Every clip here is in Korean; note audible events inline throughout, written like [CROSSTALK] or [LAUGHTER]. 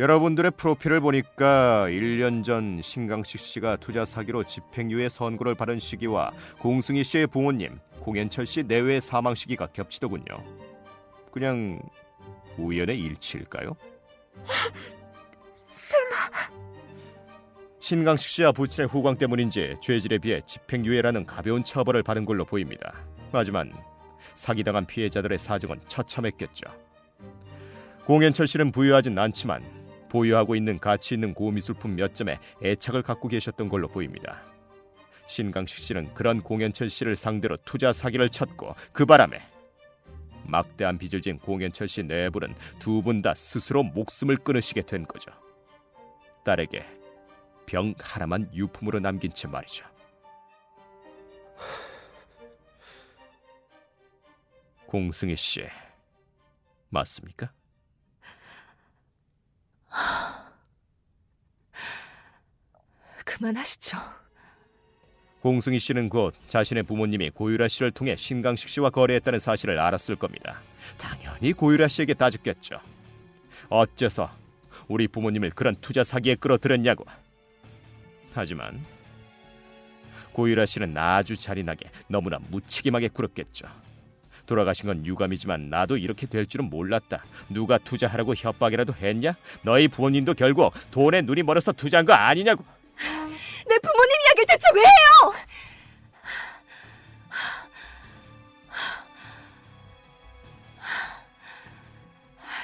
여러분들의 프로필을 보니까 1년 전 신강식 씨가 투자 사기로 집행유예 선고를 받은 시기와 공승희 씨의 부모님 공현철 씨 내외 사망 시기가 겹치더군요. 그냥 우연의 일치일까요? [LAUGHS] 설마 신강식 씨와 부친의 후광 때문인지 죄질에 비해 집행유예라는 가벼운 처벌을 받은 걸로 보입니다. 하지만 사기당한 피해자들의 사정은 처참했겠죠. 공현철 씨는 부유하진 않지만 보유하고 있는 가치 있는 고미술품 몇 점에 애착을 갖고 계셨던 걸로 보입니다. 신강식 씨는 그런 공현철 씨를 상대로 투자 사기를 쳤고 그 바람에 막대한 빚을 진 공현철 씨 내부는 두 분 다 스스로 목숨을 끊으시게 된 거죠. 딸에게 병 하나만 유품으로 남긴 채 말이죠. [SIGHS] 공승희 씨 맞습니까? 그만하시죠. 공승희 씨는 곧 자신의 부모님이 고유라 씨를 통해 신강식 씨와 거래했다는 사실을 알았을 겁니다. 당연히 고유라 씨에게 따졌겠죠. 어째서 우리 부모님을 그런 투자 사기에 끌어들였냐고. 하지만 고유라 씨는 아주 잔인하게 너무나 무책임하게 굴었겠죠. 돌아가신 건 유감이지만 나도 이렇게 될 줄은 몰랐다. 누가 투자하라고 협박이라도 했냐? 너희 부모님도 결국 돈에 눈이 멀어서 투자한 거 아니냐고. 내 부모님 이야기를 대체 왜 해요?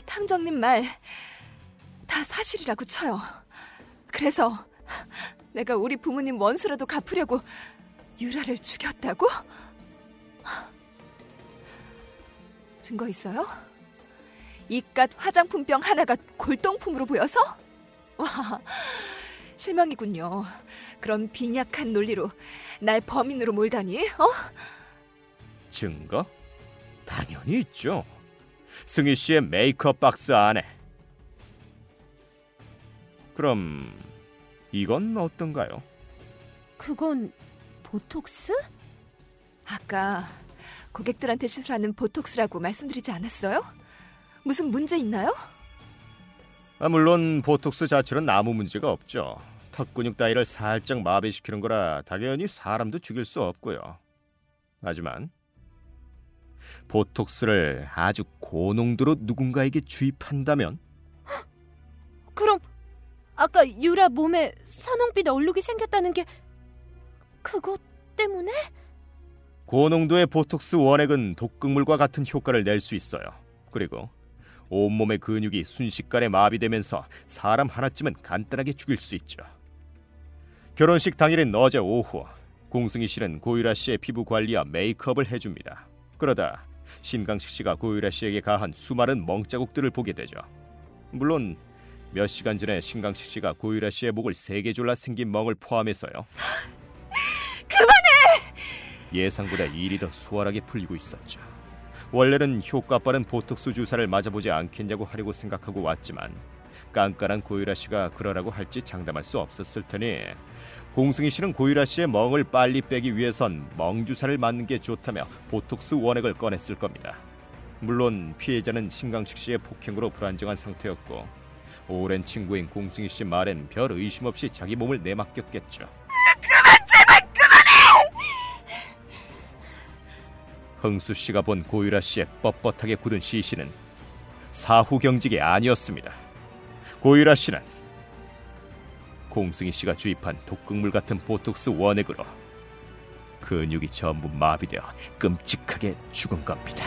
탐정님 말 다 사실이라고 쳐요. 그래서 내가 우리 부모님 원수라도 갚으려고 유라를 죽였다고? 증거 있어요? 이깟 화장품병 하나가 골동품으로 보여서? 와, 실망이군요. 그런 빈약한 논리로 날 범인으로 몰다니, 어? 증거? 당연히 있죠. 승희 씨의 메이크업 박스 안에. 그럼 이건 어떤가요? 그건 보톡스? 아까 고객들한테 시술하는 보톡스라고 말씀드리지 않았어요? 무슨 문제 있나요? 아, 물론 보톡스 자체는 아무 문제가 없죠. 턱 근육 따위를 살짝 마비시키는 거라 당연히 사람도 죽일 수 없고요. 하지만 보톡스를 아주 고농도로 누군가에게 주입한다면 그럼 아까 유라 몸에 선홍빛 얼룩이 생겼다는 게 그것 때문에? 고농도의 보톡스 원액은 독극물과 같은 효과를 낼 수 있어요. 그리고 온몸의 근육이 순식간에 마비되면서 사람 하나쯤은 간단하게 죽일 수 있죠. 결혼식 당일인 어제 오후 공승희 씨는 고유라 씨의 피부 관리와 메이크업을 해줍니다. 그러다 신강식 씨가 고유라 씨에게 가한 수많은 멍자국들을 보게 되죠. 물론 몇 시간 전에 신강식 씨가 고유라 씨의 목을 세 개 졸라 생긴 멍을 포함해서요. [LAUGHS] 예상보다 일이 더 수월하게 풀리고 있었죠. 원래는 효과 빠른 보톡스 주사를 맞아보지 않겠냐고 하려고 생각하고 왔지만 깐깐한 고유라 씨가 그러라고 할지 장담할 수 없었을 테니 공승희 씨는 고유라 씨의 멍을 빨리 빼기 위해선 멍 주사를 맞는 게 좋다며 보톡스 원액을 꺼냈을 겁니다. 물론 피해자는 신강식 씨의 폭행으로 불안정한 상태였고 오랜 친구인 공승희 씨 말엔 별 의심 없이 자기 몸을 내맡겼겠죠. 흥수 씨가 본 고유라 씨의 뻣뻣하게 굳은 시신은 사후 경직이 아니었습니다. 고유라 씨는 공승희 씨가 주입한 독극물 같은 보톡스 원액으로 근육이 전부 마비되어 끔찍하게 죽은 겁니다.